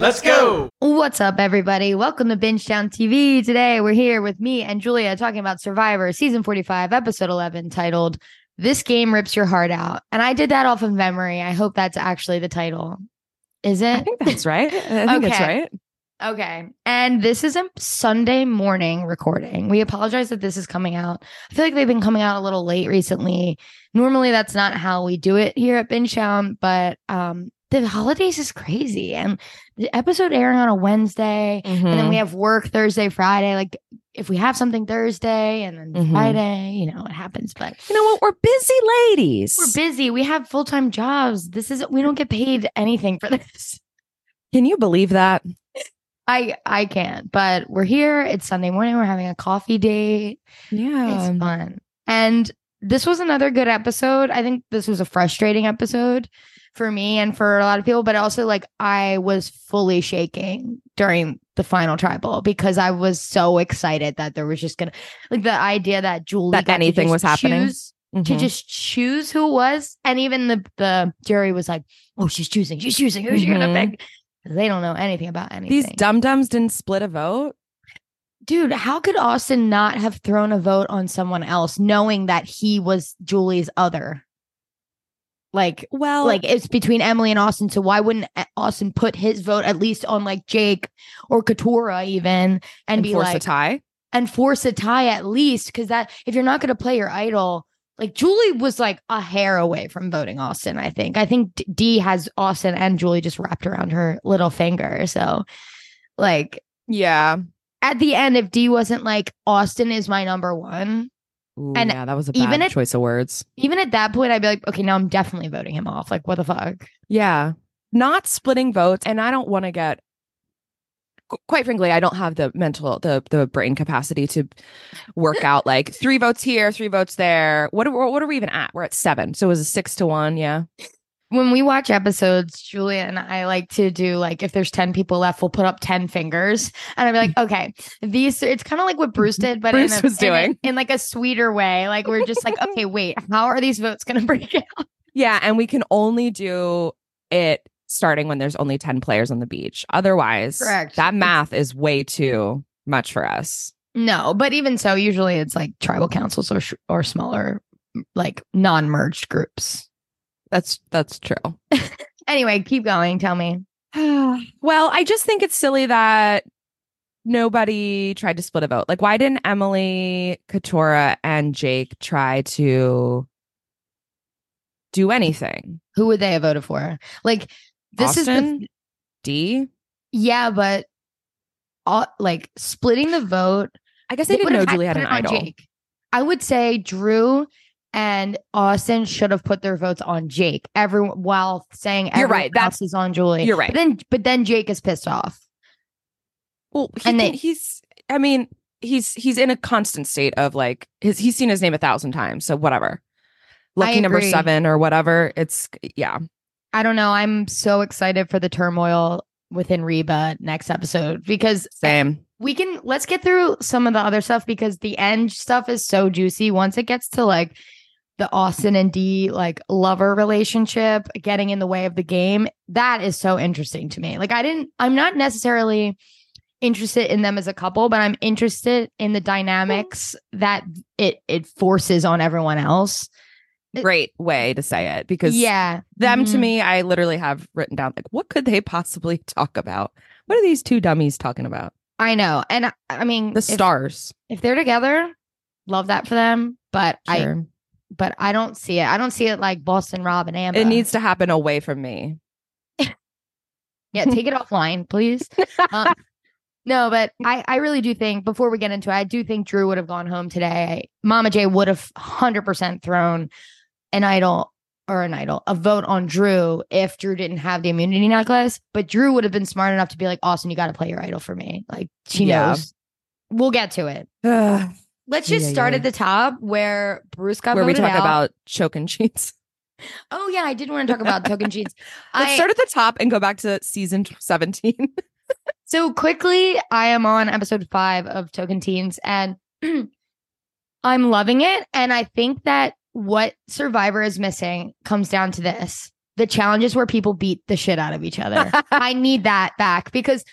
Let's go. What's up, everybody? Welcome to Binge Down TV. Today, we're here with me and Julia talking about Survivor Season 45, Episode 11, titled This Game Rips Your Heart Out. And I did that off of memory. I hope that's actually the title. Is it? I think that's right. I think that's Okay. right. Okay. And this is a Sunday morning recording. We apologize that this is coming out. I feel like they've been coming out a little late recently. Normally that's not how we do it here at Binge Town, but um the holidays is crazy. And the episode airing on a Wednesday, and then we have work Thursday, Friday. Like if we have something Thursday and then Mhm. Friday, you know, it happens. But you know what? We're busy ladies. we're busy. We have full-time jobs. This is we don't get paid anything for this. Can you believe that? I I can't, but we're here. It's Sunday morning. We're having a coffee date. Yeah. It's fun. And this was another good episode. I think this was a frustrating episode for me and for a lot of people, but also like I was fully shaking during the final tribal because I was so excited that there was just gonna like the idea that Julie That anything was happening? choose- to Mhm. just choose who it was, and even the the jury was like, "Oh, she's choosing. She's choosing. Who's she gonna Mhm. pick?" They don't know anything about anything. These dum dums didn't split a vote. Dude, how could Austin not have thrown a vote on someone else knowing that he was Julie's other? Like, Well, like it's between Emily and Austin. So why wouldn't eh, Austin put his vote at least on like Jake or Katurah even and, and be force a like tie. and force a tie at least? Because that if you're not going to play your idol, like Julie was like a hair away from voting Austin. I think. I think D- has Austin and Julie just wrapped around her little finger. So, like Yeah. at the end, if D wasn't like Austin is my number one, Ooh, And yeah, that was a even bad at- choice of words. even at that point, I'd be like, okay, now I'm definitely voting him off. Like, what the fuck? Yeah. Not splitting votes. And I don't want to get quite frankly, I don't have the mental, the the brain capacity to work out like three votes here, three votes there. What are, what are we even at? We're at seven. So it was a six to one. Yeah. When we watch episodes, Julia and I like to do like if there's 10 people left, we'll put up 10 fingers. And I'd be like, okay, these it's kind of like what Bruce did, but Bruce in, a, was in a- doing. in like a sweeter way. Like we're just like, okay, wait, how are these votes gonna break out? Yeah, and we can only do it starting when there's only 10 players on the beach. Otherwise, Correct. that math is way too much for us. No, but even so, usually it's like tribal councils or sh- or smaller, like non-merged groups. That's that's true. Anyway, keep going. Tell me. well, I just think it's silly that nobody tried to split a vote. Like why didn't Emily, Katurah, and Jake try to do anything? Who would they have voted for? Like this is the Austin? D? Yeah, but uh, like splitting the vote. I guess I didn't know have Julie to had an idol. Jake. I would say Drew and Austin should have put their votes on Jake. Everyone while saying You're everyone right, that's- is on Julie. you're right. But then, but then Jake is pissed off. Well, he And they- he's I mean, he's he's in a constant state of like his he's seen his name a thousand times, so whatever. Lucky number seven or whatever. It's yeah. I don't know. I'm so excited for the turmoil within Reba next episode because Same. we can let's get through some of the other stuff because the end stuff is so juicy. Once it gets to like the Austin and D like lover relationship getting in the way of the game, that is so interesting to me. Like I didn't I'm not necessarily interested in them as a couple, but I'm interested in the dynamics that it it forces on everyone else. Great way to say it because yeah. them to Mhm. me, I literally have written down like what could they possibly talk about? What are these two dummies talking about? I know. And I, I mean The if- stars. if they're together, love that for them. But I Sure. But I don't see it. I don't see it like Boston Rob and Amber. it needs to happen away from me. yeah, take it offline, please. Um, no, but I I really do think before we get into it, I do think Drew would have gone home today. Mama J would have hundred percent thrown an idol or an idol a vote on Drew if Drew didn't have the immunity necklace. But Drew would have been smart enough to be like, Austin, you got to play your idol for me. Like she Yeah. knows. We'll get to it. Let's just Yeah, start yeah. at the top where Bruce got where we talk out. about Tocantins. Oh yeah, I did want to talk about Tocantins. Let's I, start at the top and go back to season 17. so quickly, I am on episode five of Tocantins, and I'm loving it. And I think that what Survivor is missing comes down to this: the challenges where people beat the shit out of each other. I need that back because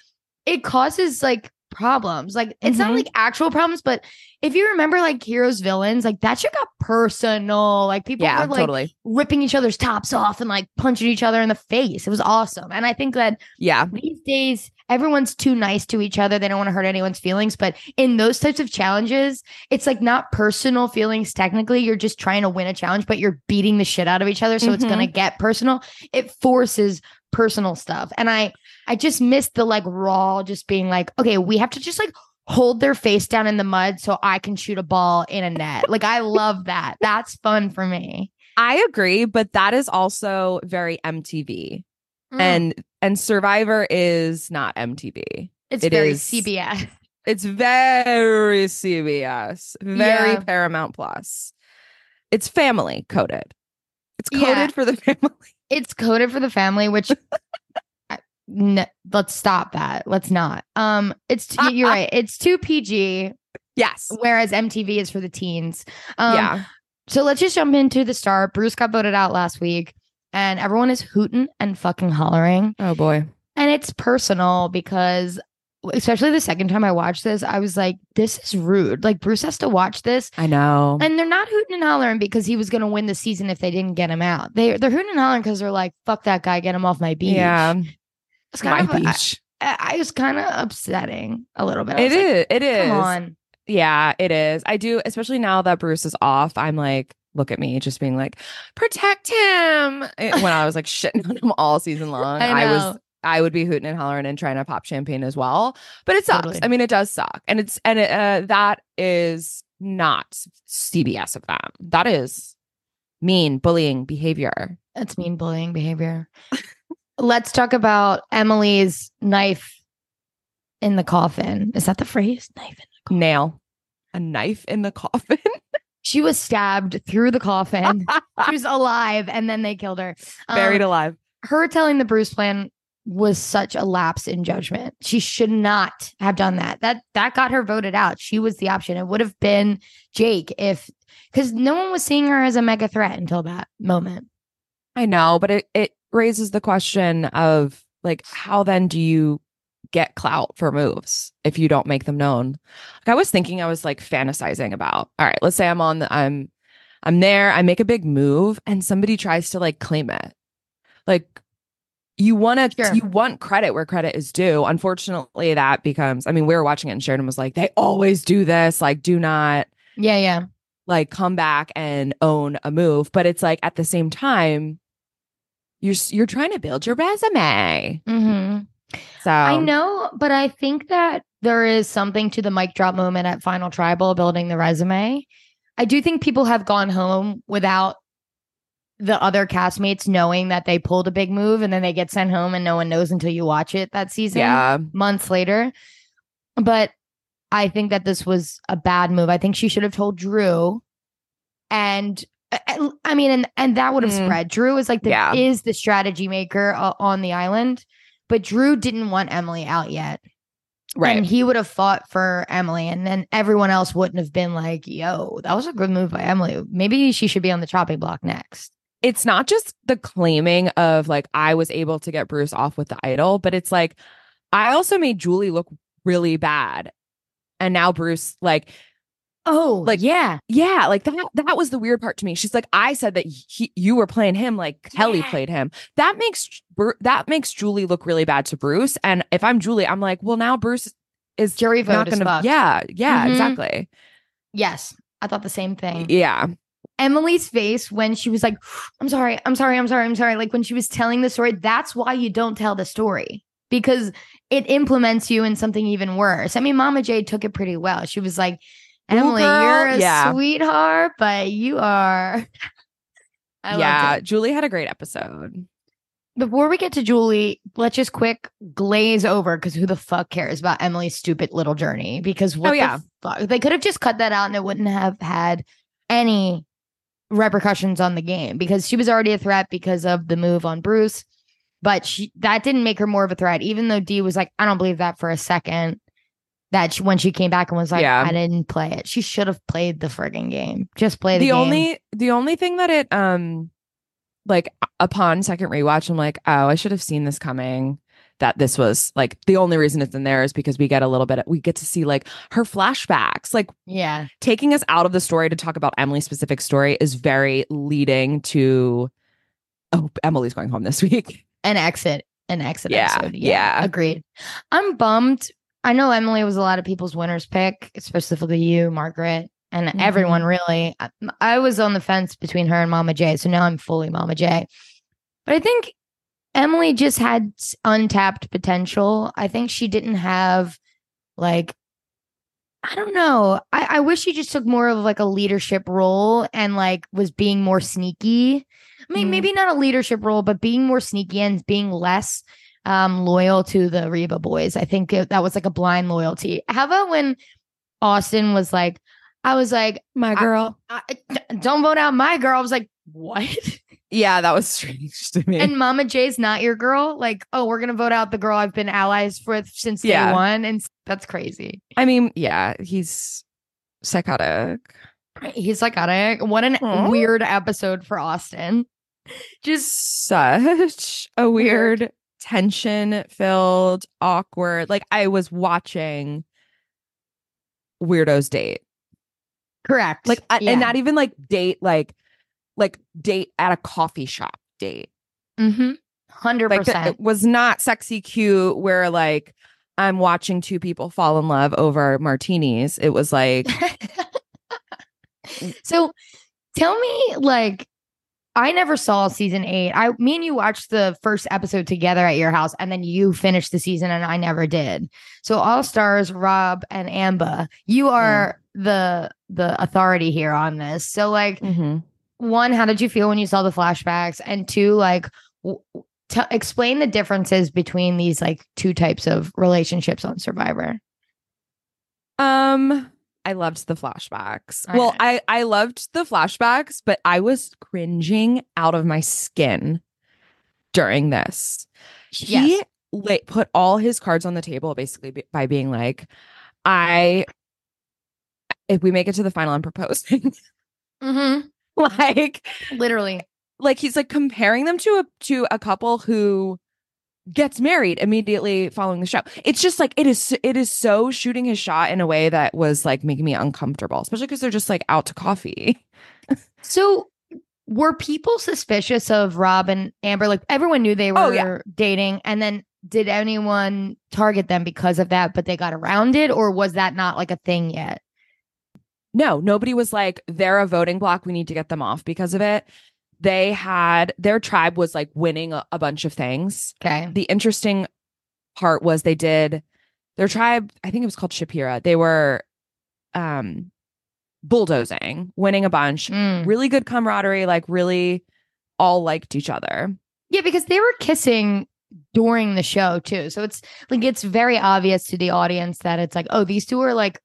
it causes like problems. Like it's not Mhm. like actual problems, but if you remember like heroes villains, like that shit got personal. Like people yeah, were like totally. ripping each other's tops off and like punching each other in the face. It was awesome. And I think that Yeah. these days everyone's too nice to each other. They don't want to hurt anyone's feelings. But in those types of challenges, it's like not personal feelings technically. You're just trying to win a challenge, but you're beating the shit out of each other. So it's Mhm. gonna get personal. It forces personal stuff. And I I just missed the like raw just being like, okay, we have to just like hold their face down in the mud so I can shoot a ball in a net. Like I love that. That's fun for me. I agree, but that is also very MTV. Mm. And and Survivor is not MTV. it's it very is- CBS. It's very CBS, very Yeah. Paramount Plus. It's family coded. It's coded Yeah. for the family. it's coded for the family which Let's stop that let's not um it's t- you're right it's too pg Yes. whereas mtv is for the teens um yeah. so let's just jump into the start bruce got voted out last week and everyone is hooting and fucking hollering Oh boy. and it's personal because especially the second time i watched this i was like this is rude like bruce has to watch this I know. and they're not hooting and hollering because he was going to win the season if they didn't get him out. They they're hooting and hollering because they're like, "Fuck that guy, get him off my beach." yeah. It's My kind of beach. I, I was kind of upsetting a little bit. It is. Like, it is. Come on, Yeah, it is. I do, especially now that Bruce is off. I'm like, look at me, just being like, protect him. Eh, When I was like shitting on him all season long, I I, was. I would be hooting and hollering and trying to pop champagne as well. But it sucks. Totally. I mean, it does suck, and it's and it, uh, that is not CBS of them. That is mean bullying behavior. that's mean bullying behavior. Let's talk about Emily's knife in the coffin. Is that the phrase? Knife. In- the coffin? Nail a knife in the coffin. she was stabbed through the coffin. she was alive, and then they killed her. Um, Buried alive. her telling the Bruce plan was such a lapse in judgment. She should not have done that. That that got her voted out. She was the option. It would have been Jake if because no one was seeing her as a mega threat until that moment. I know, but it, it raises the question of like, how then do you get clout for moves if you don't make them known? Like I was thinking, I was like fantasizing about, all right, let's say I'm on the, I'm, I'm there, I make a big move and somebody tries to like claim it. Like you want to, Sure. you want credit where credit is due. Unfortunately, that becomes, I mean, we were watching it and Sheridan was like, they always do this. Like, do not, Yeah, yeah. like come back and own a move but it's like at the same time you're you're trying to build your resume hmm so I know, but I think that there is something to the mic drop moment at Final Tribal building the resume. I do think people have gone home without the other castmates knowing that they pulled a big move and then they get sent home and no one knows until you watch it that season. yeah months later. But I think that this was a bad move. I think she should have told Drew. And I- mean, and and that would have Mm. spread. Drew is like the Yeah. is the strategy maker uh, on the island, but Drew didn't want Emily out yet, right and he would have fought for Emily, and then everyone else wouldn't have been like, "Yo, that was a good move by Emily. Maybe she should be on the chopping block next." it's not just the claiming of like i was able to get bruce off with the idol but it's like i also made julie look really bad and now bruce like Oh, Like, yeah, yeah like that that was the weird part to me she's like i said that he, you were playing him like Kellie Yeah. played him that makes that makes julie look really bad to bruce and if i'm julie i'm like well now bruce is jury vote gonna yeah yeah Mhm. exactly Yes, I thought the same thing. yeah Emily's face when she was like, I'm sorry, I'm sorry, I'm sorry, I'm sorry. Like when she was telling the story, that's why you don't tell the story because it implements you in something even worse. I mean, Mama J took it pretty well. She was like, Emily, you're a yeah. sweetheart, but you are. I yeah julie had a great episode Before we get to Julie, let's just quick glaze over because who the fuck cares about Emily's stupid little journey? Because oh, what Oh, yeah. the fuck? They could have just cut that out and it wouldn't have had any repercussions on the game because she was already a threat because of the move on Bruce. But she, that didn't make her more of a threat, even though Dee was like, I don't believe that for a second. That she, when she came back and was like, Yeah. I didn't play it. She should have played the frigging game. Just play the, the game. only the only thing that it um like upon second rewatch, I'm like, oh, I should have seen this coming. That this was like the only reason it's in there is because we get a little bit, we get to see like her flashbacks. Like Yeah. taking us out of the story to talk about Emily's specific story is very leading to, oh, Emily's going home this week. An exit. An exit Yeah, episode. yeah. Agreed. I'm bummed. I know Emily was a lot of people's winners pick, specifically you, Margaret, and Mhm. everyone really. I, I was on the fence between her and Mama J, so now I'm fully Mama J. But I think Emily just had untapped potential. I think she didn't have like I don't know. I, I wish she just took more of like a leadership role and like was being more sneaky. I mean, Mhm. maybe not a leadership role, but being more sneaky and being less um loyal to the Reba boys. I think it, that was like a blind loyalty. How about when Austin was like, I was like, My girl. I, don't vote out my girl. I was like, what? Yeah, that was strange to me. and Mama J's not your girl? Like, oh, we're gonna vote out the girl I've been allies with since day Yeah. one, and that's crazy. I mean, yeah, he's psychotic. He's psychotic. What an Aw. weird episode for Austin. Just Such a Weird. Tension filled, awkward. Like I was watching Weirdo's date. correct. Like I- Yeah. and not even like date like like date at a coffee shop date. Mm-hmm. Hundred Like th- percent. it was not sexy cute where like I'm watching two people fall in love over martinis. It was like so tell me, like, I never saw season eight. I me and you watched the first episode together at your house, and then you finished the season, and I never did. So all stars, Rob and Amber, you are the the authority here on this. So like mhm. one, how did you feel when you saw the flashbacks? And two, like, w- t- explain the differences between these like two types of relationships on Survivor. Um, I loved the flashbacks. All well, right. I I loved the flashbacks, but I was cringing out of my skin during this. He Yes. la- put all his cards on the table basically by being like, "I, if we make it to the final, I'm proposing." Mm-hmm. like, Literally. like he's like comparing them to a to a couple who gets married immediately following the show. It's just like it is it is so shooting his shot in a way that was like making me uncomfortable, especially because they're just like out to coffee. So were people suspicious of Rob and Amber? Like everyone knew they were Oh, yeah. dating, and then did anyone target them because of that, but they got around it, or was that not like a thing yet? No, nobody was like they're a voting block. We need to get them off because of it. They had their tribe was like winning a, a bunch of things. Okay. The interesting part was they did their tribe. I think it was called Chapera. They were um bulldozing, winning a bunch. Mm. really good camaraderie, like really all liked each other. Yeah, because they were kissing during the show too. So it's like it's very obvious to the audience that it's like, oh, these two are like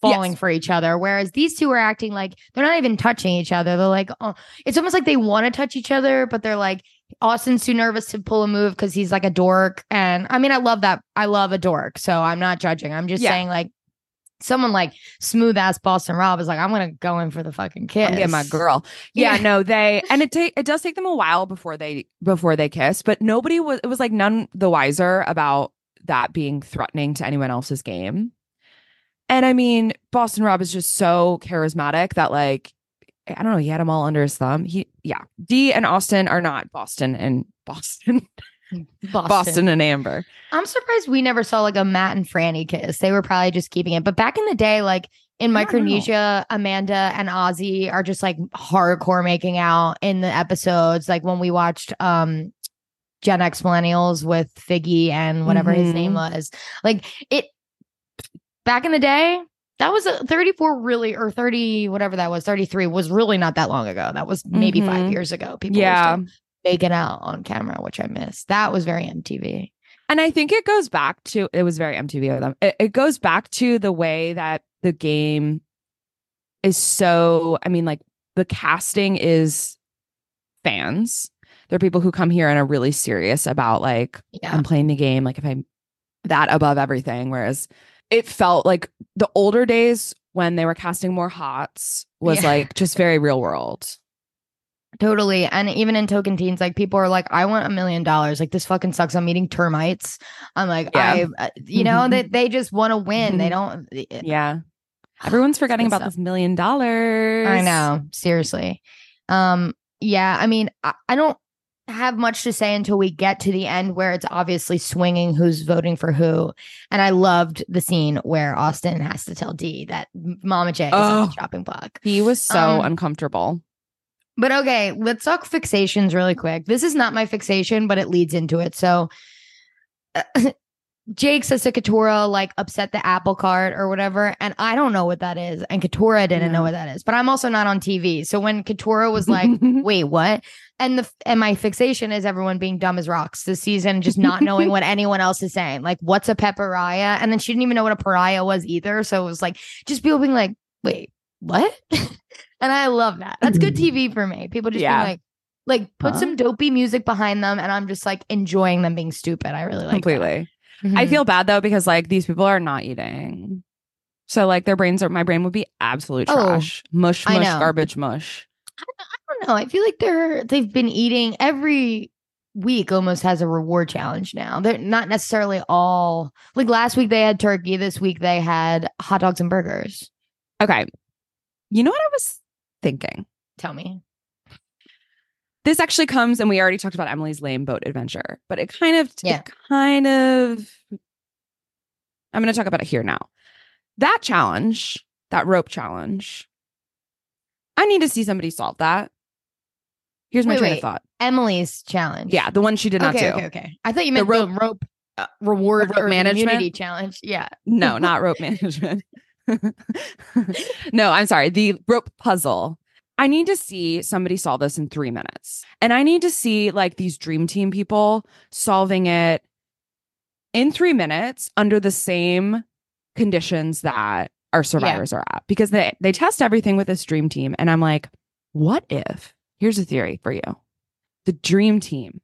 falling Yes. for each other. Whereas these two are acting like they're not even touching each other. They're like, oh, it's almost like they want to touch each other, but they're like, Austin's too nervous to pull a move because he's like a dork. And I mean, I love that. I love a dork. So I'm not judging. I'm just Yeah. saying, like, someone like smooth ass Boston Rob is like, I'm gonna go in for the fucking kiss. I'm my girl. Yeah, Yeah. no, they and it take it does take them a while before they before they kiss, but nobody was it was like none the wiser about that being threatening to anyone else's game. And I mean, Boston Rob is just so charismatic that like I don't know, he had them all under his thumb. He yeah. D and Austin are not Boston and Boston. Boston. Boston and Amber. I'm surprised we never saw like a Matt and Franny kiss. They were probably just keeping it. But back in the day, like in I don't know. Micronesia, Amanda and Ozzy are just like hardcore making out in the episodes. Like when we watched um Gen X Millennials with Figgy and whatever his Mhm. name was. Like it back in the day, that was a 34 really or 30, whatever that was, 33 was really not that long ago. That was maybe five Mhm. years ago. People Yeah. were still making out on camera, which I missed. That was very MTV. And I think it goes back to it was very MTV of them. It, it goes back to the way that the game is so. I mean, like the casting is fans. There are people who come here and are really serious about like Yeah. I'm playing the game. Like if I'm that above everything. Whereas it felt like the older days when they were casting more hots was Yeah. like just very real world. Totally. And even in Tocantins, like people are like, I want a million dollars. Like this fucking sucks. I'm eating termites. I'm like, Yeah. I, uh, you know, they, they just want to win. They don't. Yeah. Everyone's forgetting about stuff. this million dollars. I know. Seriously. Um, yeah. I mean, I, I don't have much to say until we get to the end where it's obviously swinging who's voting for who. And I loved the scene where Austin has to tell Dee that Mama J is on Oh. the chopping block. He was so Um, uncomfortable. But okay, let's talk fixations really quick. This is not my fixation, but it leads into it. So Jake says to Katurah, like, upset the apple cart or whatever. And I don't know what that is. And Katurah didn't know what that is. But I'm also not on TV. So when Katurah was like, wait, what? And the and my fixation is everyone being dumb as rocks this season, just not knowing what anyone else is saying. Like, what's a pepperaya? And then she didn't even know what a pariah was either. So it was like just people being like, wait, what? and I love that. That's good TV for me. People just Yeah. being like, like put Huh? some dopey music behind them, and I'm just like enjoying them being stupid. I really like that. Completely. I mm-hmm. feel bad though because like these people are not eating. So like their brains are my brain would be absolute Oh, trash. mush, I mush, know. garbage mush. I don't know. I feel like they're they've been eating every week almost has a reward challenge now. They're not necessarily all like last week they had turkey. This week they had hot dogs and burgers. Okay. You know what I was thinking? Tell me. This actually comes and we already talked about Emily's lame boat adventure, but it kind of Yeah. it kind of I'm going to talk about it here now. That challenge, that rope challenge. I need to see somebody solve that. Here's my Wait, train wait. of thought. Emily's challenge. Yeah, the one she did not okay, do. okay, okay. I thought you meant The the rope, uh, reward rope or management? challenge. Yeah. No, not rope management. no, I'm sorry. The rope puzzle. I need to see somebody solve this in three minutes. And I need to see like these dream team people solving it in three minutes under the same conditions that our survivors are at. Because they they test everything with this dream team. And I'm like, what if? Here's a theory for you. The dream team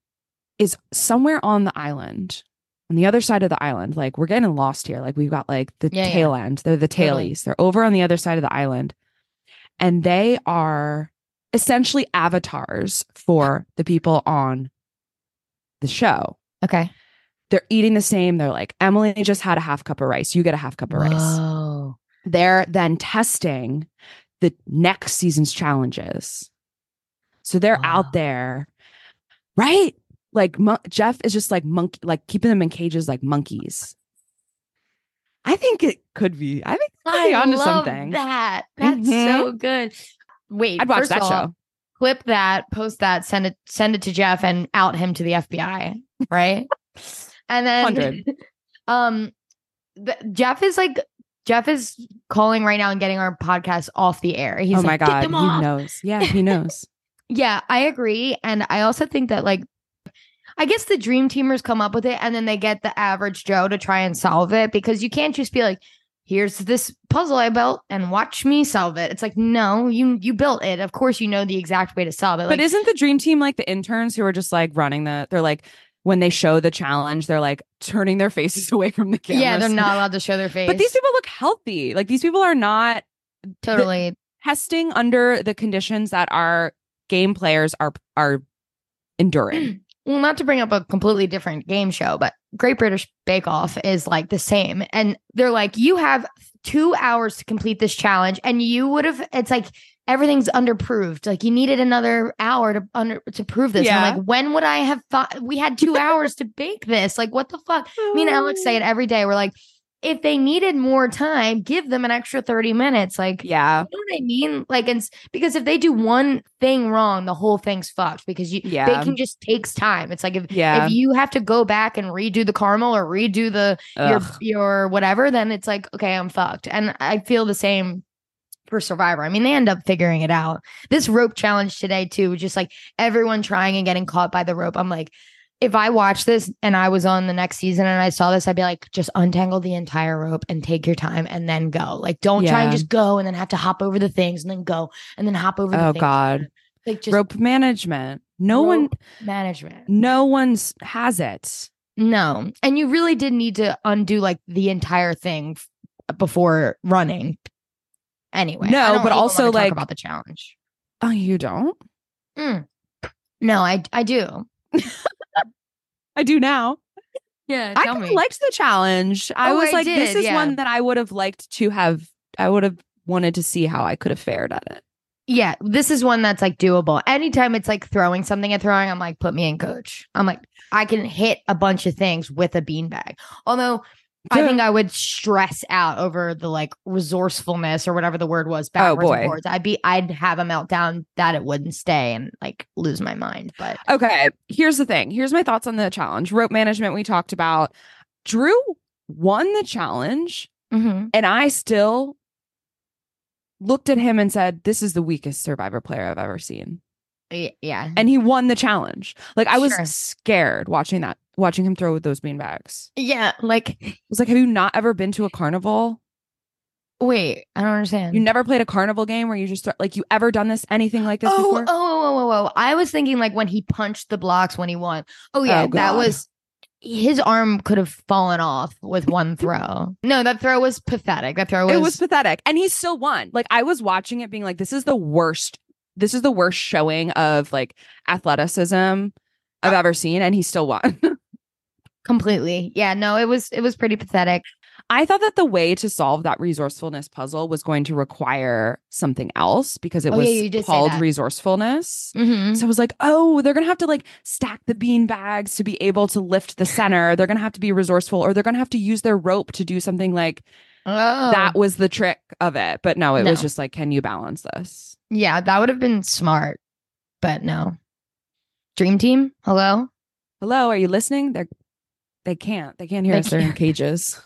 is somewhere on the island on the other side of the island. Like we're getting lost here. Like we've got like the Yeah, yeah. tail end. They're the Totally. tailies. They're over on the other side of the island. And they are essentially avatars for the people on the show. Okay. They're eating the same. They're like, Emily just had a half cup of rice. You get a half cup of rice. Whoa. They're then testing the next season's challenges. So they're Wow. out there, right? Like mon- Jeff is just like monkey, like keeping them in cages like monkeys. I think it could be. I think it could be I onto love something. that. That's Mhm. so good. Wait, I'd watch that all, show. Clip that, post that, send it, send it to Jeff, and out him to the FBI. Right, and then 100. um, the, Jeff is like Jeff is calling right now and getting our podcast off the air. He's oh my like, "Get god, he knows. Yeah, he knows. Yeah, I agree. And I also think that like I guess the dream teamers come up with it and then they get the average Joe to try and solve it because you can't just be like, here's this puzzle I built and watch me solve it. It's like, no, you you built it. Of course you know the exact way to solve it. Like but isn't the dream team like the interns who are just like running the? They're like when they show the challenge, they're like turning their faces away from the camera. yeah, they're not allowed to show their face. But these people look healthy. Like these people are not totally testing under the conditions that our game players are are enduring. well, not to bring up a completely different game show, but Great British Bake Off is like the same. And they're like, you have two hours to complete this challenge, and you would have. It's like everything's underproved. Like you needed another hour to under to prove this. And I'm like, when would I have thought we had two hours to bake this? Like, what the fuck? Me and Alex say it every day. We're like, if they needed more time, give them an extra 30 minutes. Like, Yeah. you know what I mean? Like, and because if they do one thing wrong, the whole thing's fucked. Because you Yeah. baking just takes time. It's like if Yeah. if you have to go back and redo the caramel or redo the your your whatever, then it's like okay, I'm fucked. And I feel the same for Survivor. I mean, they end up figuring it out. This rope challenge today too, just like everyone trying and getting caught by the rope. I'm like. If I watched this and I was on the next season and I saw this, I'd be like, just untangle the entire rope and take your time and then go. Like, don't try and just go and then have to hop over the things and then go and then hop over the Oh things. God. Like just Rope management. No one management. no one's has it. No. And you really did need to undo like the entire thing f- before running. Anyway. No, but also, like- about the challenge. Oh, you don't? Mm. No, I I do. I do now. Yeah, I liked the challenge. I Oh, was I like, this is yeah. one that I would have liked to have. I would have wanted to see how I could have fared at it. Yeah, this is one that's like doable. Anytime it's like throwing something at throwing, I'm like, put me in coach. I'm like, I can hit a bunch of things with a beanbag. Although I think I would stress out over the like resourcefulness or whatever the word was Oh, backwards and boy. forwards. I'd be I'd have a meltdown that it wouldn't stay and like lose my mind. But Okay, here's the thing. Here's my thoughts on the challenge. Rope management we talked about. Drew won the challenge, Mhm. and I still looked at him and said, "This is the weakest Survivor player I've ever seen." Yeah. And he won the challenge. Like I was Sure. scared watching that, watching him throw with those beanbags. Yeah, like I was like, "Have you not ever been to a carnival? wait, I don't understand. You never played a carnival game where you just throw, like you ever done this anything like this oh, before?" Oh, oh, oh, oh, oh. I was thinking like when he punched the blocks when he won. Oh, yeah. Oh, that was his arm could have fallen off with one throw. No, that throw was pathetic. That throw was, it was pathetic and he still won like i was watching it being like this is the worst this is the worst showing of like athleticism i've Uh, ever seen and he still won completely. Yeah, no, it was it was pretty pathetic. i thought that the way to solve that resourcefulness puzzle was going to require something else because it Oh, was yeah, you did say called resourcefulness Mhm. so I was like, oh, they're gonna have to like stack the bean bags to be able to lift the center. They're gonna have to be resourceful, or they're gonna have to use their rope to do something like Oh, that was the trick of it. But no, it was just like, can you balance this? Yeah, that would have been smart, but no. Dream Team, hello. hello are you listening they're they can't they can't hear They us they're in cages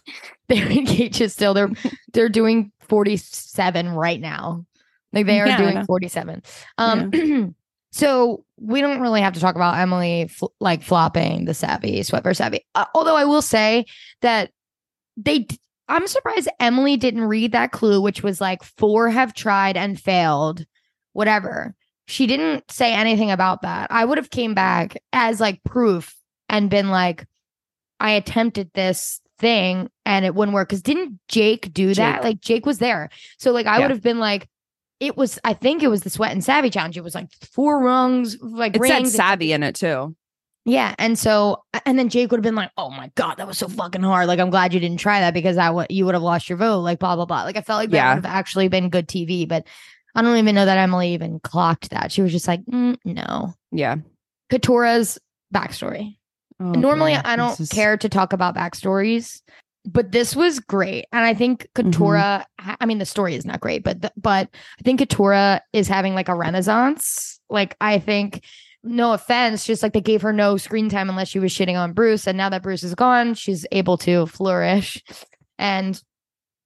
They're in cages still. They're they're doing 47 right now. Like they are Yeah, doing 47. Um so we don't really have to talk about Emily fl- like flopping the savvy, sweat versus savvy. Uh, although I will say that they d- I'm surprised Emily didn't read that clue which was like four have tried and failed, whatever. She didn't say anything about that. I would have came back as like proof and been like I attempted this thing and it wouldn't work. Cause didn't Jake do that? Jake. Like Jake was there. So like I Yeah. would have been like, it was, I think it was the sweat and savvy challenge. It was like four rungs, like it said rings. and- savvy in it too yeah. And so, and then Jake would have been like, oh my God, that was so fucking hard. Like, I'm glad you didn't try that because that would, you would have lost your vote. Like, blah, blah, blah. Like, I felt like that Yeah. would have actually been good TV, but I don't even know that Emily even clocked that. She was just like, mm, no. yeah Katurah's backstory. Oh, Normally, boy. I don't is- care to talk about backstories, but this was great, and I think Mm-hmm. I mean, the story is not great, but the, but I think Katurah is having like a renaissance. Like, I think, no offense, just like they gave her no screen time unless she was shitting on Bruce, and now that Bruce is gone, she's able to flourish. And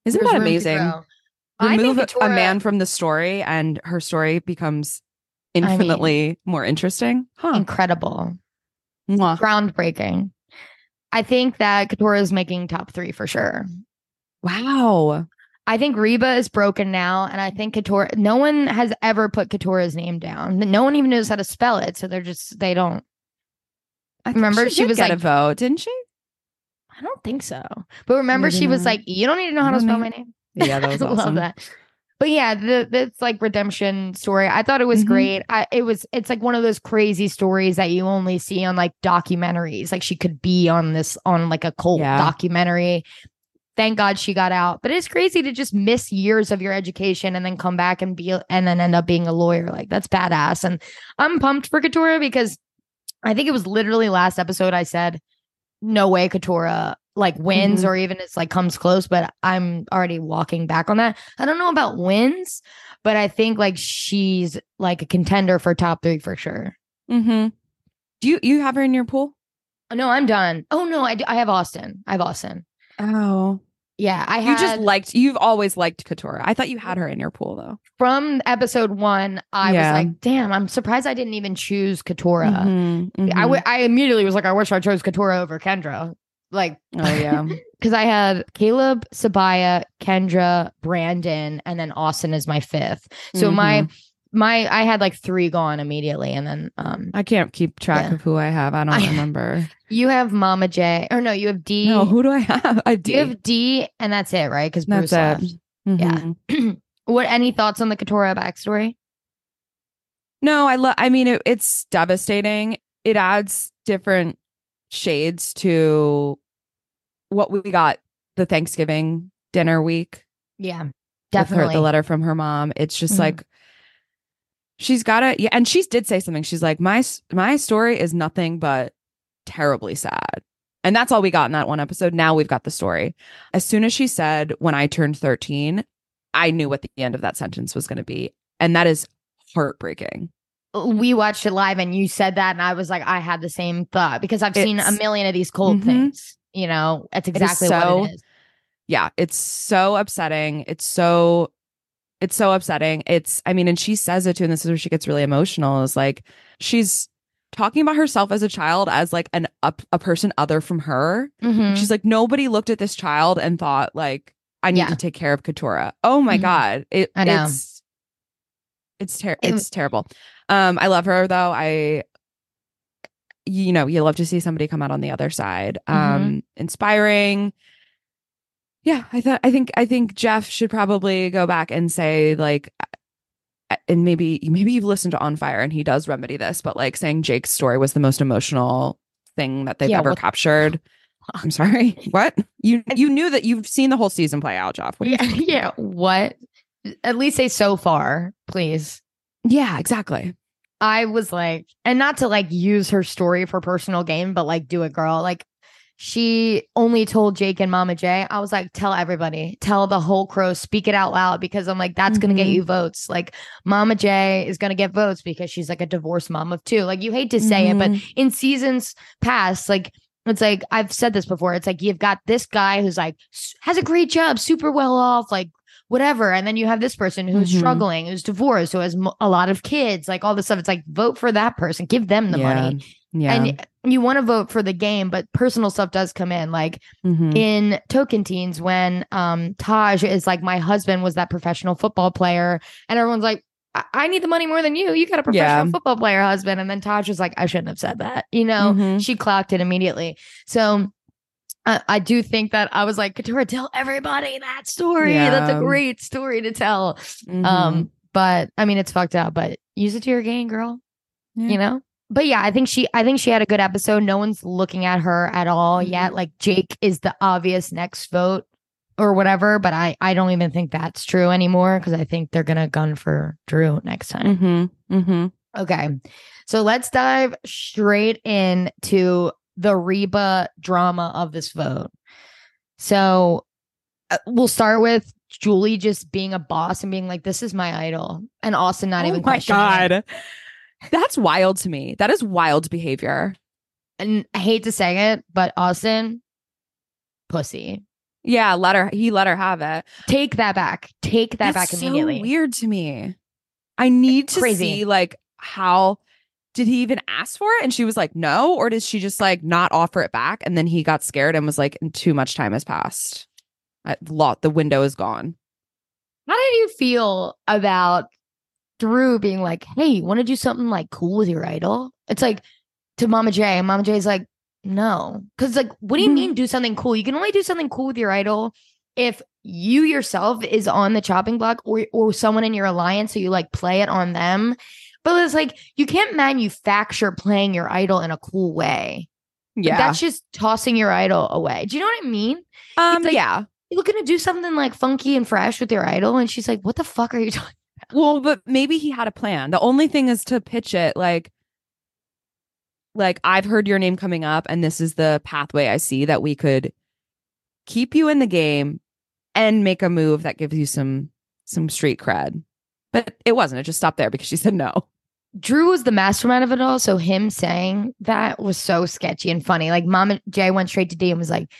isn't that amazing I remove a man from the story and her story becomes mean- infinitely more interesting huh incredible, Mwah. groundbreaking. I think that Katurah is making top three for sure. wow I think Reba is broken now, and I think Katurah. No one has ever put Katurah's name down. No one even knows how to spell it, so they're just they don't. I Remember, she, she was get a like- vote didn't she I don't think so. But remember, Maybe she was like, "You don't need to know how to spell need- my name." Yeah that was I love that. But yeah, the that's like redemption story. I thought it was Mhm. great. I it was it's like one of those crazy stories that you only see on like documentaries. Like she could be on this on like a cult Yeah. documentary. Thank God she got out. But it's crazy to just miss years of your education and then come back and be and then end up being a lawyer. Like that's badass. And I'm pumped for Katurah because I think it was literally last episode I said, no way Katurah like wins Mhm. or even it's like comes close, but I'm already walking back on that. I don't know about wins, but I think like she's like a contender for top three for sure. mm-hmm do you you have her in your pool No, I'm done. Oh no, I, I have Austin. I have Austin. oh Yeah, I you just liked you've always liked Katurah. I thought you had her in your pool though. from episode one. I Yeah. was like, damn, I'm surprised I didn't even choose Katurah. Mhm, I mhm. w- I immediately was like, I wish I chose Katurah over Kendra. Like, oh yeah. because I had Kaleb, Sabiyah, Kendra, Brandon, and then Austin is my fifth. So my Mhm. my I had like three gone immediately, and then um I can't keep track Yeah. of who I have. I don't I- remember. you have Mama J, or no, you have D. No, who do I have? I do. you have D, and that's it, right? Because Bruce left. it. Yeah. What? Any thoughts on the Katurah backstory? No, I love. I mean, it, it's devastating. It adds different shades to what we got the Thanksgiving dinner week. Yeah, with her- definitely. the letter from her mom. It's just Mhm. like she's got to. Yeah, and she did say something. She's like, my my story is nothing but terribly sad. And that's all we got in that one episode. Now we've got the story. As soon as she said, when I turned 13, I knew what the end of that sentence was going to be. And that is heartbreaking. We watched it live and you said that and I was like I had the same thought because I've seen a million of these cold Mhm. things. You know, that's exactly so- what it is. Yeah, it's so upsetting. It's so it's so upsetting. It's I mean, and she says it too, and this is where she gets really emotional, is like she's talking about herself as a child as like an up a person other from her. Mhm. She's like, nobody looked at this child and thought like I need Yeah. to take care of Katurah. Oh my Mhm. God. It I know. it's it's ter- It- it's terrible. Um, I love her though. I you know, you love to see somebody come out on the other side. Mhm. Um, inspiring. Yeah, I thought I think I think Jeff should probably go back and say like and maybe maybe you've listened to On Fire and he does remedy this, but like saying Jake's story was the most emotional thing that they've Yeah, ever what- captured. I'm sorry. What? You you knew that you've seen the whole season play out, Jeff. What do you yeah, yeah. What? At least say so far, please. Yeah, exactly. I was like, and not to like use her story for personal gain, but like do it, girl. Like she only told Jake and Mama J. I was like, tell everybody, tell the whole crow, speak it out loud because I'm like, that's gonna get Mhm. you votes. Like Mama J is gonna get votes because she's like a divorced mom of two. Like you hate to say it, but Mhm. in seasons past, like it's like I've said this before. It's like you've got this guy who's like has a great job, super well off, like whatever, and then you have this person who's Mhm. struggling, who's divorced, who has mo- a lot of kids, like all this stuff. It's like vote for that person, give them the yeah. money, Yeah. and you want to vote for the game, but personal stuff does come in. Like Mhm. in Tocantins, when um Taj is like, my husband was that professional football player, and everyone's like. I- I need the money more than you. You got a professional Yeah. football player husband. And then Taj was like, I shouldn't have said that. You know, Mhm. she clocked it immediately. So I I do think that I was like, Katurah, tell everybody that story. That's a great story to tell. Mhm. Um, but I mean, it's fucked up, but use it to your gain, girl. Yeah. You know? But yeah, I think she I think she had a good episode. No one's looking at her at all Mm-hmm. yet. Like Jake is the obvious next vote or whatever, but I I don't even think that's true anymore because I think they're gonna gun for Drew next time. Mhm. Mhm. Okay. So let's dive straight into the Reba drama of this vote. So uh, we'll start with Julie just being a boss and being like, this is my idol. And Austin not oh even my it. god. That's wild to me. That is wild behavior. And I hate to say it, but Austin, pussy. Yeah, let her he let her have it. Take that back. Take that That's back so immediately. weird to me. I need to Crazy. see like how did he even ask for it? And she was like, no, or did she just like not offer it back? And then he got scared and was like, too much time has passed. I, lot the window is gone. How did you feel about Drew being like, "Hey, you want to do something like cool with your idol?" It's like to Mama J, and Mama J's like, "No," because like, what do you mean mm-hmm. do something cool? You can only do something cool with your idol if you yourself is on the chopping block or or someone in your alliance, so you like play it on them. But it's like you can't manufacture playing your idol in a cool way. Like, Yeah. that's just tossing your idol away. Do you know what I mean? um like- yeah. You're looking to do something like funky and fresh with your idol, and she's like, "What the fuck are you talking?" Well, but maybe he had a plan. The only thing is to pitch it like like I've heard your name coming up and this is the pathway I see that we could keep you in the game and make a move that gives you some some street cred. But it wasn't. It just stopped there because she said no. Drew was the mastermind of it all. So him saying that was so sketchy and funny. Like Mama Jay went straight to D and was like,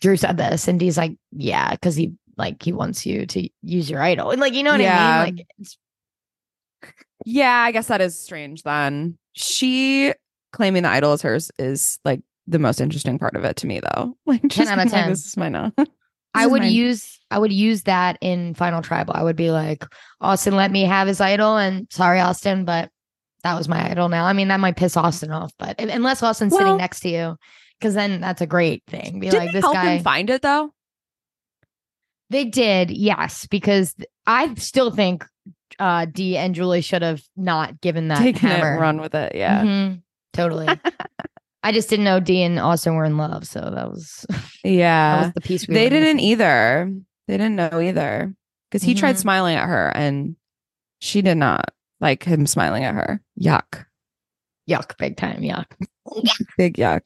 Drew said this. And D's like, yeah, because he like he wants you to use your idol. And like, you know what Yeah. I mean? Like it's Yeah, I guess that is strange then. She claiming the idol is hers is like the most interesting part of it to me though. Like just out of being like, 10. this is my now. I would mine. use I would use that in Final Tribal. I would be like, Austin let me have his idol. And sorry, Austin, but that was my idol now. I mean, that might piss Austin off, but unless Austin's Well- sitting next to you, because then that's a great thing. Be Did like, this help guy him find it though? They did, yes, because I still think uh D and Julie should have not given that Taking hammer. it, run with it. Yeah. Mhm. totally. I just didn't know D and Austin were in love, so that was that Yeah. was the piece. We They didn't missing. either. They didn't know either. Because he tried Mhm. smiling at her and she did not like him smiling at her. Yuck. Yuck, big time. Yuck. Big yuck.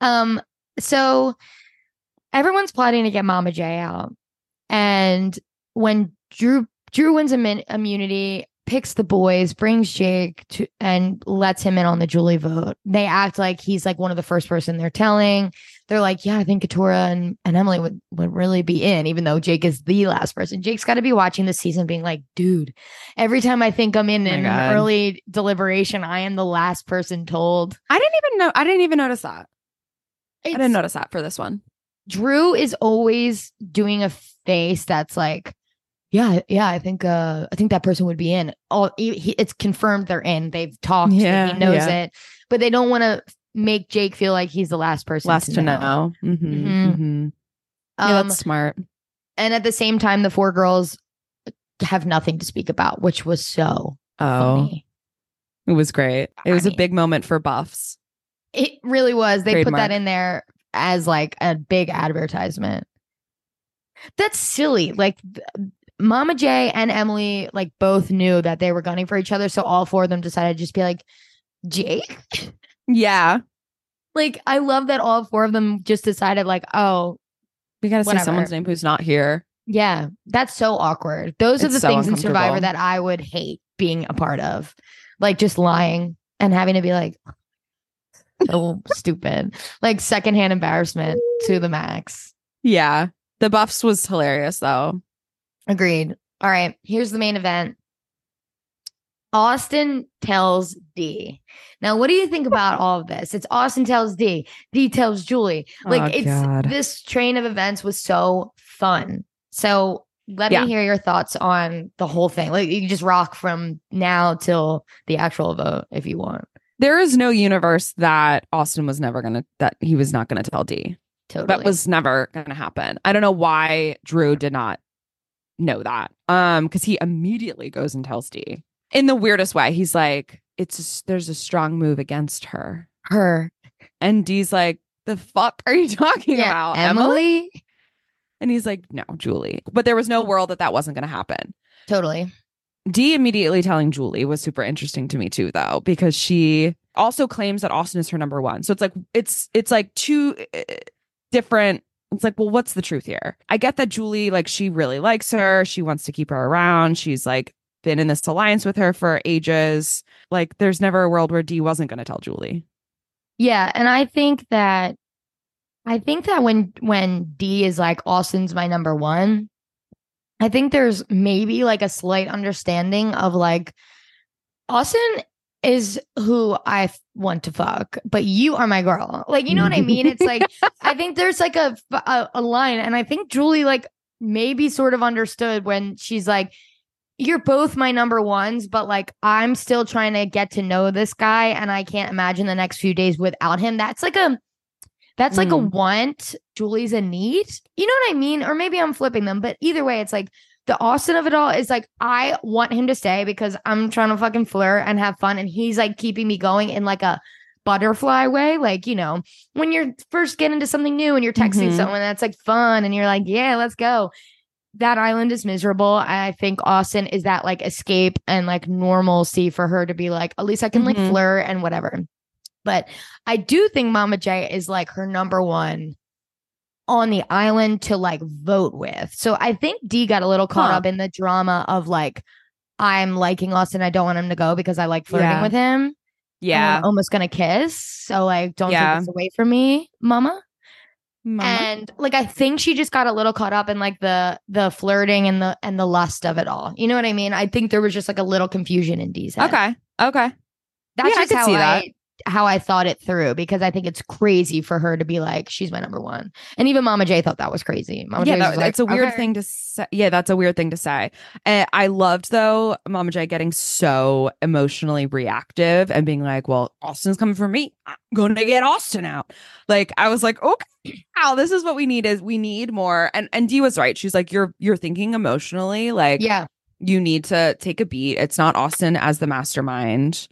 Um, so everyone's plotting to get Mama J out. And when Drew Drew wins immun- immunity, picks the boys, brings Jake to and lets him in on the Julie vote. They act like he's like one of the first person they're telling. They're like, yeah, I think Katurah and, and Emily would would really be in, even though Jake is the last person. Jake's got to be watching this season, being like, dude, every time I think I'm in Oh an God. early deliberation, I am the last person told. I didn't even know I didn't even notice that. I didn't notice that for this one. Drew is always doing a face that's like, yeah, yeah, I think, uh, I think that person would be in. All he, he- it's confirmed they're in. They've talked. Yeah, he knows yeah. it, but they don't want to make Jake feel like he's the last person. Last to know. Mhm, Mhm. mhm. Yeah, Um, that's smart. and at the same time, the four girls have nothing to speak about, which was so Oh, funny. it was great. It I was a mean- big moment for buffs. It really was. They put that in there as like a big advertisement. That's silly. Like th- Mama J and Emily like both knew that they were gunning for each other, so all four of them decided to just be like, Jake. Yeah. Like I love that all four of them just decided like, oh We gotta say someone's name who's not here. yeah, that's so awkward. Those are the so things in Survivor that I would hate being a part of, like just lying and having to be like. Oh, so stupid. Like secondhand embarrassment to the max. Yeah. The buffs was hilarious though. Agreed. All right, here's the main event. Austin tells D. Now, what do you think about all of this? It's Austin tells D. D tells Julie. Like Oh, it's God. this train of events was so fun. So let Yeah. me hear your thoughts on the whole thing. Like you just rock from now till the actual vote if you want. There is no universe that Austin was never gonna that he was not gonna tell D. Totally. That was never gonna happen. I don't know why Drew did not know that. Um, because he immediately goes and tells D in the weirdest way. He's like, "It's a there's a strong move against her," her. and D's like, "The fuck are you talking Yeah, about, Emily. And he's like, "No, Julie." But there was no world that that wasn't gonna happen. Totally. D immediately telling Julie was super interesting to me too, though, because she also claims that Austin is her number one. So it's like it's it's like two uh, different. It's like, well, what's the truth here? I get that Julie, like, she really likes her. She wants to keep her around. She's like been in this alliance with her for ages. Like, there's never a world where D wasn't going to tell Julie. Yeah, and I think that I think that when when D is like Austin's my number 1, I think there's maybe like a slight understanding of like Austin is who I f- want to fuck, but you are my girl. Like, you know what I mean? It's like I think there's like a, a a line and I think Julie like maybe sort of understood when she's like you're both my number ones, but like I'm still trying to get to know this guy and I can't imagine the next few days without him. That's like a that's like a Mm. want. Julie's a need. You know what I mean? Or maybe I'm flipping them, but either way, it's like the Austin of it all is like I want him to stay because I'm trying to fucking flirt and have fun, and he's like keeping me going in like a butterfly way. Like, you know, when you're first getting into something new and you're texting Mhm. someone that's like fun and you're like, yeah, let's go that island is miserable. I think Austin is that like escape and like normalcy for her to be like, at least I can like Mhm. flirt and whatever. But I do think Mama J is like her number one on the island to like vote with. So I think D got a little caught Huh. up in the drama of like, I'm liking Austin. I don't want him to go because I like flirting Yeah. with him. Yeah. I'm almost gonna kiss. So like, don't Yeah. take this away from me, Mama Mama. and like i think she just got a little caught up in like the the flirting and the and the lust of it all you know what i mean i think there was just like a little confusion in d's head. okay. Okay. that's Yeah, I just could how see i that. How i thought it through because i think it's crazy for her to be like she's my number one and even mama j thought that was crazy mama yeah, that, like, it's a weird "Okay." thing to say. Yeah, that's a weird thing to say. Uh, I loved though Mama J getting so emotionally reactive and being like, "Well, Austin's coming for me. I'm going to get Austin out." Like I was like, "Okay, wow, this is what we need. Is we need more." And and Dee was right. She's like, "You're you're thinking emotionally. Like yeah You need to take a beat. It's not Austin as the mastermind.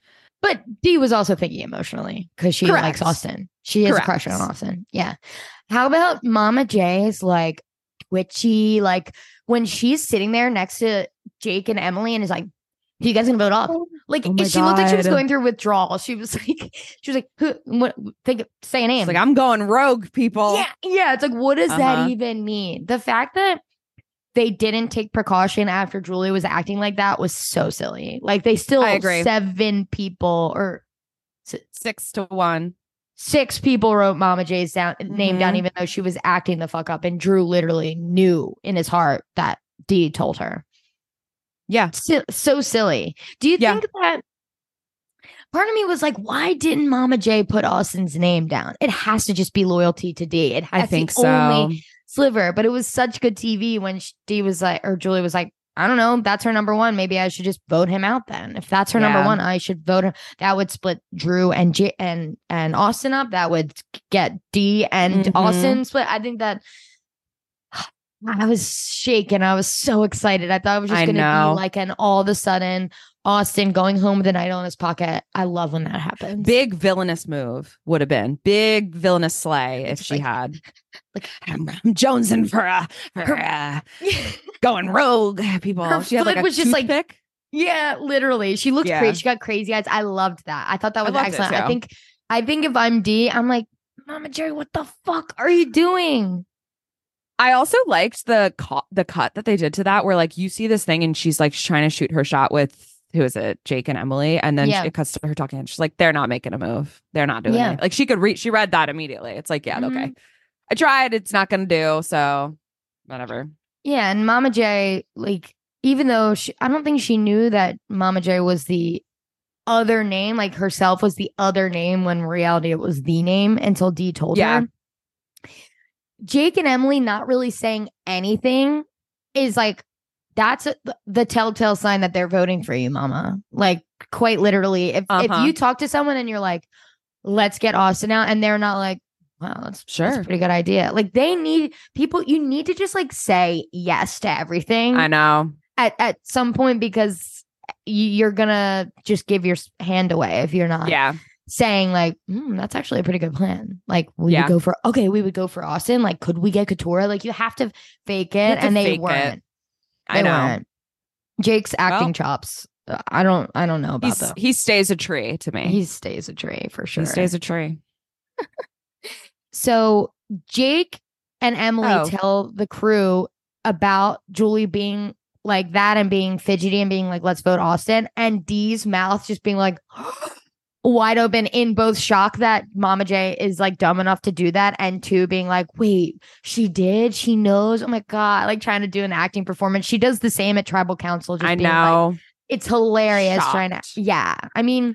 But Dee was also thinking emotionally because she likes Austin. She has a crush on Austin. Yeah. How about Mama J's like twitchy, like when she's sitting there next to Jake and Emily and is like, you guys gonna vote off? Like Oh she looked like she was going through withdrawal. She was like, she was like, Who, what, think, say a name. It's like I'm going rogue, people. Yeah, yeah. It's like, what does Uh-huh. that even mean? The fact that they didn't take precaution after Julie was acting like that was so silly. Like they still I agree. seven people or Six to one. six people wrote Mama J's down name down, Mhm. even though she was acting the fuck up. And Drew literally knew in his heart that Dee told her. Yeah. So, so silly. Do you Yeah. think that? Part of me was like, why didn't Mama J put Austin's name down? It has to just be loyalty to Dee. It I think so. only sliver. But it was such good TV when sh- Dee was like, or Julie was like, I don't know, that's her number one. Maybe I should just vote him out then. If that's her number one, I should vote her. That would split Drew and J- and and Austin up. That would get D and Mhm. Austin split. I think that I was shaken. I was so excited. I thought it was just going to be like an all of a sudden Austin going home with an idol in his pocket. I love when that happens. Big villainous move would have been big villainous slay if she like- had. like I'm, I'm jonesing for a, for a going rogue, people. Her she had like a was just, like, toothpick. Yeah, literally. She looked Yeah. crazy. She got crazy eyes. I loved that. I thought that was it excellent. I think I think if I'm D, I'm like, Mama Jerry, what the fuck are you doing? I also liked the cut, the cut that they did to that, where like you see this thing and she's like trying to shoot her shot with who is it, Jake and Emily, and then Yeah. it cuts to her talking, and she's like, "They're not making a move. They're not doing Yeah. it." Like she could read, she read that immediately. It's like, yeah, okay, Mhm. I tried. It's not gonna do. So whatever. Yeah, and Mama J, like, even though she I don't think she knew that Mama J was the other name, like herself was the other name when reality it was the name until D told Yeah. her. Jake and Emily not really saying anything is like that's a, the telltale sign that they're voting for you, Mama. Like quite literally, if Uh-huh. if you talk to someone and you're like, "Let's get Austin out," and they're not like, "Wow, that's, that's Sure. a pretty good idea." Like they need people. You need to just like say yes to everything I know. at at some point because you, you're gonna just give your hand away if you're not Yeah. saying like "Hmm, that's actually a pretty good plan like we Yeah. would go for okay we would go for austin like could we get Katurah like you have to fake it to and they fake it. I know. weren't jake's acting Well- chops uh, i don't i don't know about that he stays a tree to me. he stays a tree for sure He stays a tree. so jake and emily Oh. tell the crew about julie being like that and being fidgety and being like let's vote austin and dee's mouth just being like wide open in both shock that mama j is like dumb enough to do that and two being like wait she did she knows oh my god like trying to do an acting performance she does the same at tribal council just I being like, know. it's hilarious trying to yeah i mean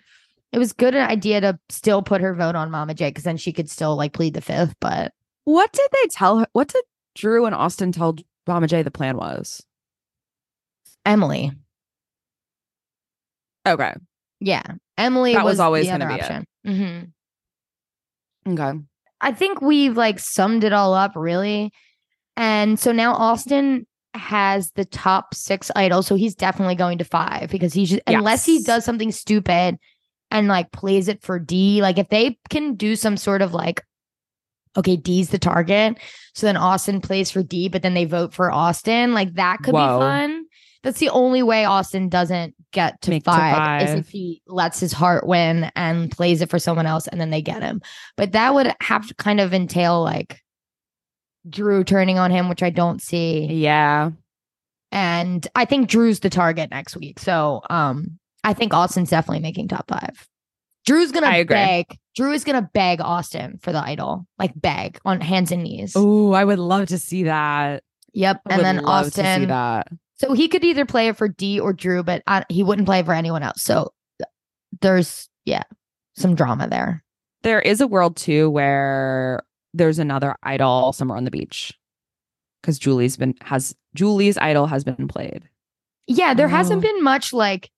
it was good an idea to still put her vote on mama j because then she could still like plead the fifth but what did they tell her? What did Drew and Austin tell Mama J the plan was? emily Okay. yeah emily That was was, always the gonna other be it. option Mhm. Okay. i think we've like summed it all up really and so now austin has the top six idols so he's definitely going to five because he's just unless he does something stupid and like plays it for d like if they can do some sort of like okay, D's the target. So then Austin plays for D, but then they vote for Austin. Like that could Whoa. be fun. That's the only way Austin doesn't get to Make to five, is if he lets his heart win and plays it for someone else and then they get him. But that would have to kind of entail like Drew turning on him, which I don't see. Yeah. And I think Drew's the target next week. So um I think Austin's definitely making top five. Drew's gonna beg. Drew is gonna beg Austin for the idol, like beg on hands and knees. Oh, I would love to see that. Yep. I and then love to see Austin. So he could either play it for D or Drew, but I, he wouldn't play for anyone else. So there's yeah, some drama there. There is a world too where there's another idol somewhere on the beach. Because Julie's been has Julie's idol has been played. Yeah, there hasn't Oh. been much like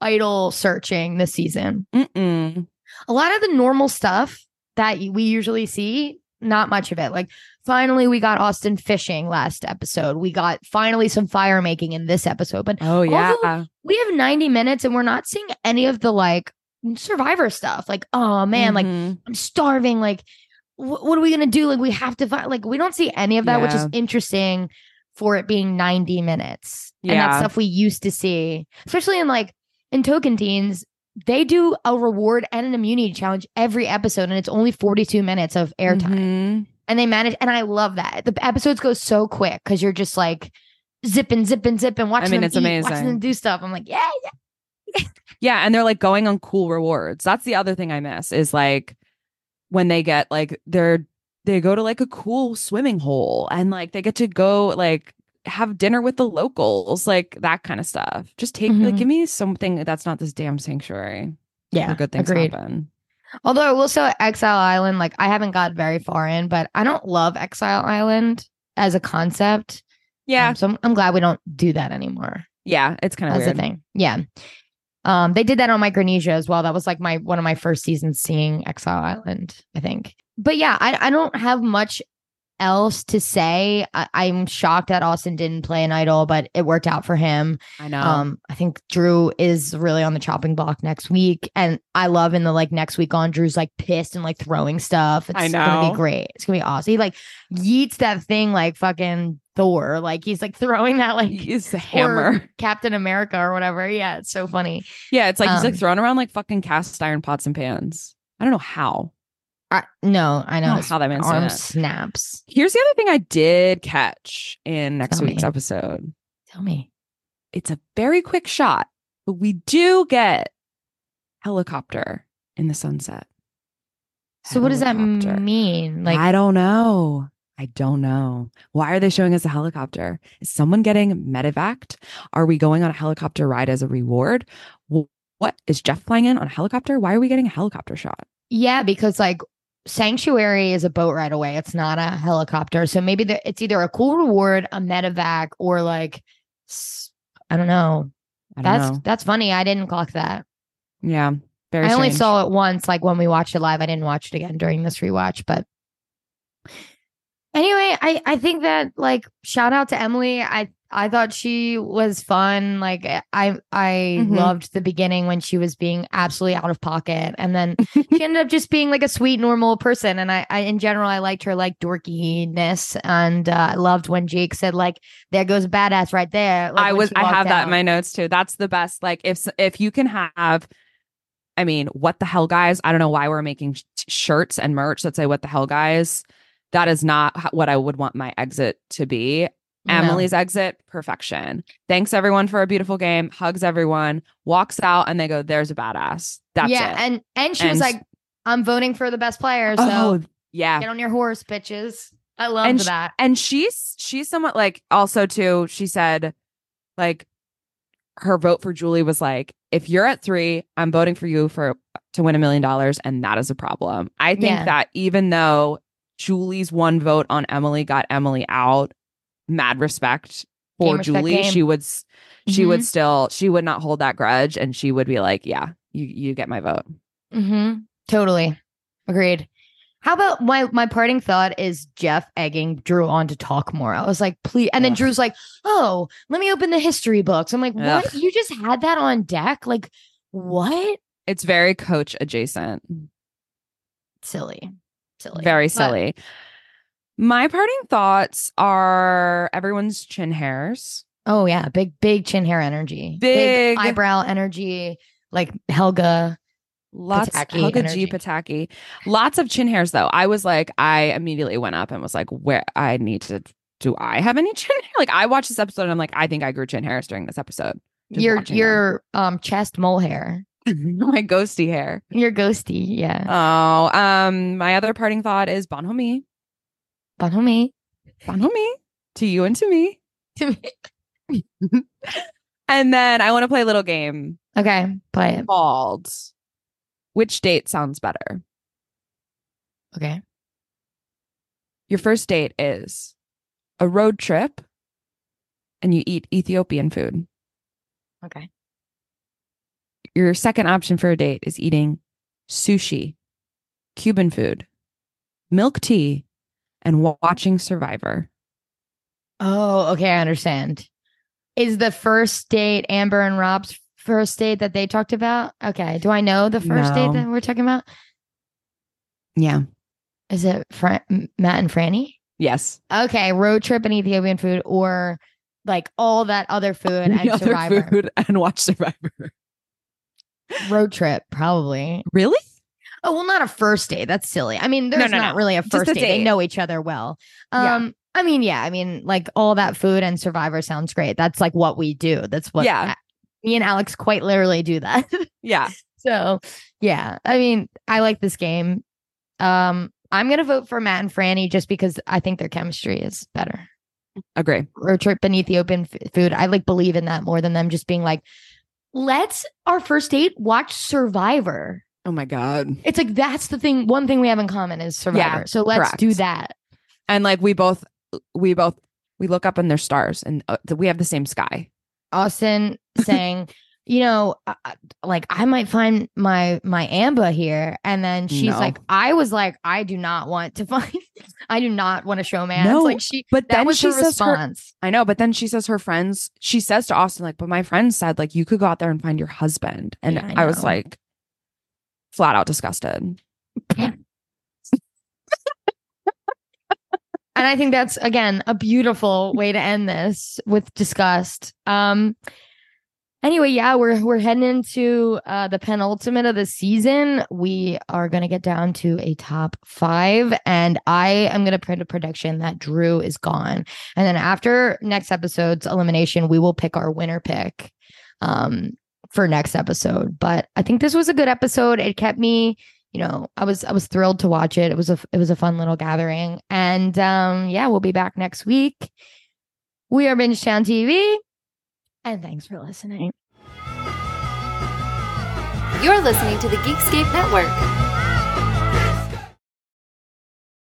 idol searching this season. Mm-mm. A lot of the normal stuff that we usually see not much of it. Like finally we got Austin fishing last episode. We got finally some fire making in this episode. But Oh yeah. we have 90 minutes and we're not seeing any of the like survivor stuff. Like, oh man, like Mhm. I'm starving. Like, wh- what are we gonna do? Like, we have to find. Like, we don't see any of that, which is interesting for it being 90 minutes. And Yeah. that's stuff we used to see, especially in like in Tocantins. They do a reward and an immunity challenge every episode, and it's only 42 minutes of airtime. Mhm. And they manage, and I love that. The episodes go so quick because you're just like zipping, zipping, zipping, watching mean, them it's eat, amazing. watching them do stuff. I'm like, yeah, yeah. Yeah, and they're like going on cool rewards. That's the other thing I miss is like when they get like they're they go to like a cool swimming hole and like they get to go like have dinner with the locals, like that kind of stuff. Just take like Mhm. give me something that's not this damn sanctuary. Yeah, good things agreed. happen. Although I will say Exile Island, like I haven't got very far in, but I don't love Exile Island as a concept. Yeah, Um, so I'm, I'm glad we don't do that anymore. yeah, it's kind of That's weird. the thing. Yeah. Um, they did that on Micronesia as well. That was like my one of my first seasons seeing Exile Island, I think. But yeah, I, I don't have much else to say. I, I'm shocked that Austin didn't play an idol, but it worked out for him. I know. Um, I think Drew is really on the chopping block next week, and I love in the like next week on Drew's like pissed and like throwing stuff. It's I gonna be great. It's gonna be awesome. He like yeets that thing like fucking Thor. Like he's like throwing that like He's a hammer. Captain America or whatever. Yeah, it's so funny. Yeah, it's like he's like Um, throwing around like fucking cast iron pots and pans. I don't know how. I, no, I I know don't how that man's arm snaps. Here's the other thing I did catch in next Tell week's me. episode. Tell me. It's a very quick shot, but we do get helicopter in the sunset. So what does that mean? Like I don't know. I don't know. Why are they showing us a helicopter? Is someone getting medevaced? Are we going on a helicopter ride as a reward? What is Jeff flying in on a helicopter? Why are we getting a helicopter shot? Yeah, because like sanctuary is a boat right away. It's not a helicopter. So maybe the, it's either a cool reward, a medevac, or like i don't know. I don't That's know. that's funny. I didn't clock that. Yeah, very. I only saw it once, like when we watched it live. I didn't watch it again during this rewatch. But anyway, I I think that like shout out to Emily. I I thought she was fun. Like I I Mhm. loved the beginning when she was being absolutely out of pocket, and then she ended up just being like a sweet normal person. And I, I in general I liked her like dorkiness, and uh, I loved when Jake said like there goes a badass right there. like, I was. I have that in my notes too. That's the best. Like if if you can have. I mean, what the hell, guys? I don't know why we're making sh- shirts and merch that say "What the hell, guys." That is not what I would want my exit to be. No. Emily's exit, perfection. Thanks everyone for a beautiful game. Hugs everyone. Walks out, and they go, "There's a badass." That's yeah, it. and and she was like, "I'm voting for the best player." So oh, yeah. get on your horse, bitches. I love And that. and she's she's somewhat like also too she said like her vote for julie was like if you're at three i'm voting for you for to win a million dollars and that is a problem i think Yeah. that even though julie's one vote on emily got emily out mad respect for Game julie game. she would s- she would Mhm. still she would not hold that grudge and she would be like yeah you you get my vote Mm-hmm. Totally agreed. How about my my parting thought is Jeff egging Drew on to talk more. I was like, please, and then Ugh. Drew's like, oh, let me open the history books. I'm like, what? Ugh. You just had that on deck? Like, what? it's very coach adjacent Silly, silly, Very But- silly. My parting thoughts are everyone's chin hairs. Oh yeah, big big chin hair energy, Big- big eyebrow energy, like Helga. Lots Pataki Helga G. Pataki. Lots of chin hairs though. I was like, I immediately went up and was like, where I need to do I have any chin hair? Like I watched this episode and I'm like, I think I grew chin hairs during this episode. Your your um chest mole hair, My ghosty hair. your ghosty, yeah, Oh, um, my other parting thought is Bonhomie. Bonhomie. Bonhomie. To you and to me. To me. And then I want to play a little game Okay, play it. called Which Date Sounds Better? Okay, Your first date is a road trip and you eat Ethiopian food. okay. Your second option for a date is eating sushi, Cuban food, milk tea, and watching Survivor. Oh, okay, I understand. Is the first date Amber and Rob's first date that they talked about? Okay. Do I know the first date that we're talking about? Yeah. Is it Fra- Matt and Franny? Yes. Okay, road trip and Ethiopian food or like all that other food and Survivor. food and watch Survivor. Road trip, probably. Really? Oh, well, not a first date. That's silly. I mean, there's no, not no. really a first a date. They know each other well. Yeah. Um, I mean, yeah, I mean, like all that food and Survivor sounds great. That's like what we do. That's what Yeah. me and Alex quite literally do that. Yeah. so yeah, I mean, I like this game. Um, I'm gonna vote for Matt and Franny just because I think their chemistry is better. Agree. Road trip and Ethiopian f- food. I like believe in that more than them just being like, let's our first date watch Survivor. Oh my God. It's like that's the thing. One thing we have in common is Survivor. Yeah, so let's do that. And like we both, we both, we look up and there's stars and uh, we have the same sky. Austin saying, you know, uh, uh, like I might find my my Amber here, and then she's No. like, I was like, I do not want to find, I do not want to show man. No, like she, But that then was she her says her, response. I know, but then she says her friends, she says to Austin, like, but my friend said, like, you could go out there and find your husband. And Yeah, I I, was like, flat out disgusted. and I think that's again a beautiful way to end this with disgust. Um anyway, yeah, we're we're heading into uh the penultimate of the season. We are gonna get down to a top five, and I am gonna print a prediction that Drew is gone. And then after next episode's elimination, we will pick our winner pick um for next episode. But I think this was a good episode. It kept me you know, I was I was thrilled to watch it. It was a it was a fun little gathering, and um, yeah, we'll be back next week. We are Binge Town TV, and thanks for listening. You're listening to the Geekscape Network.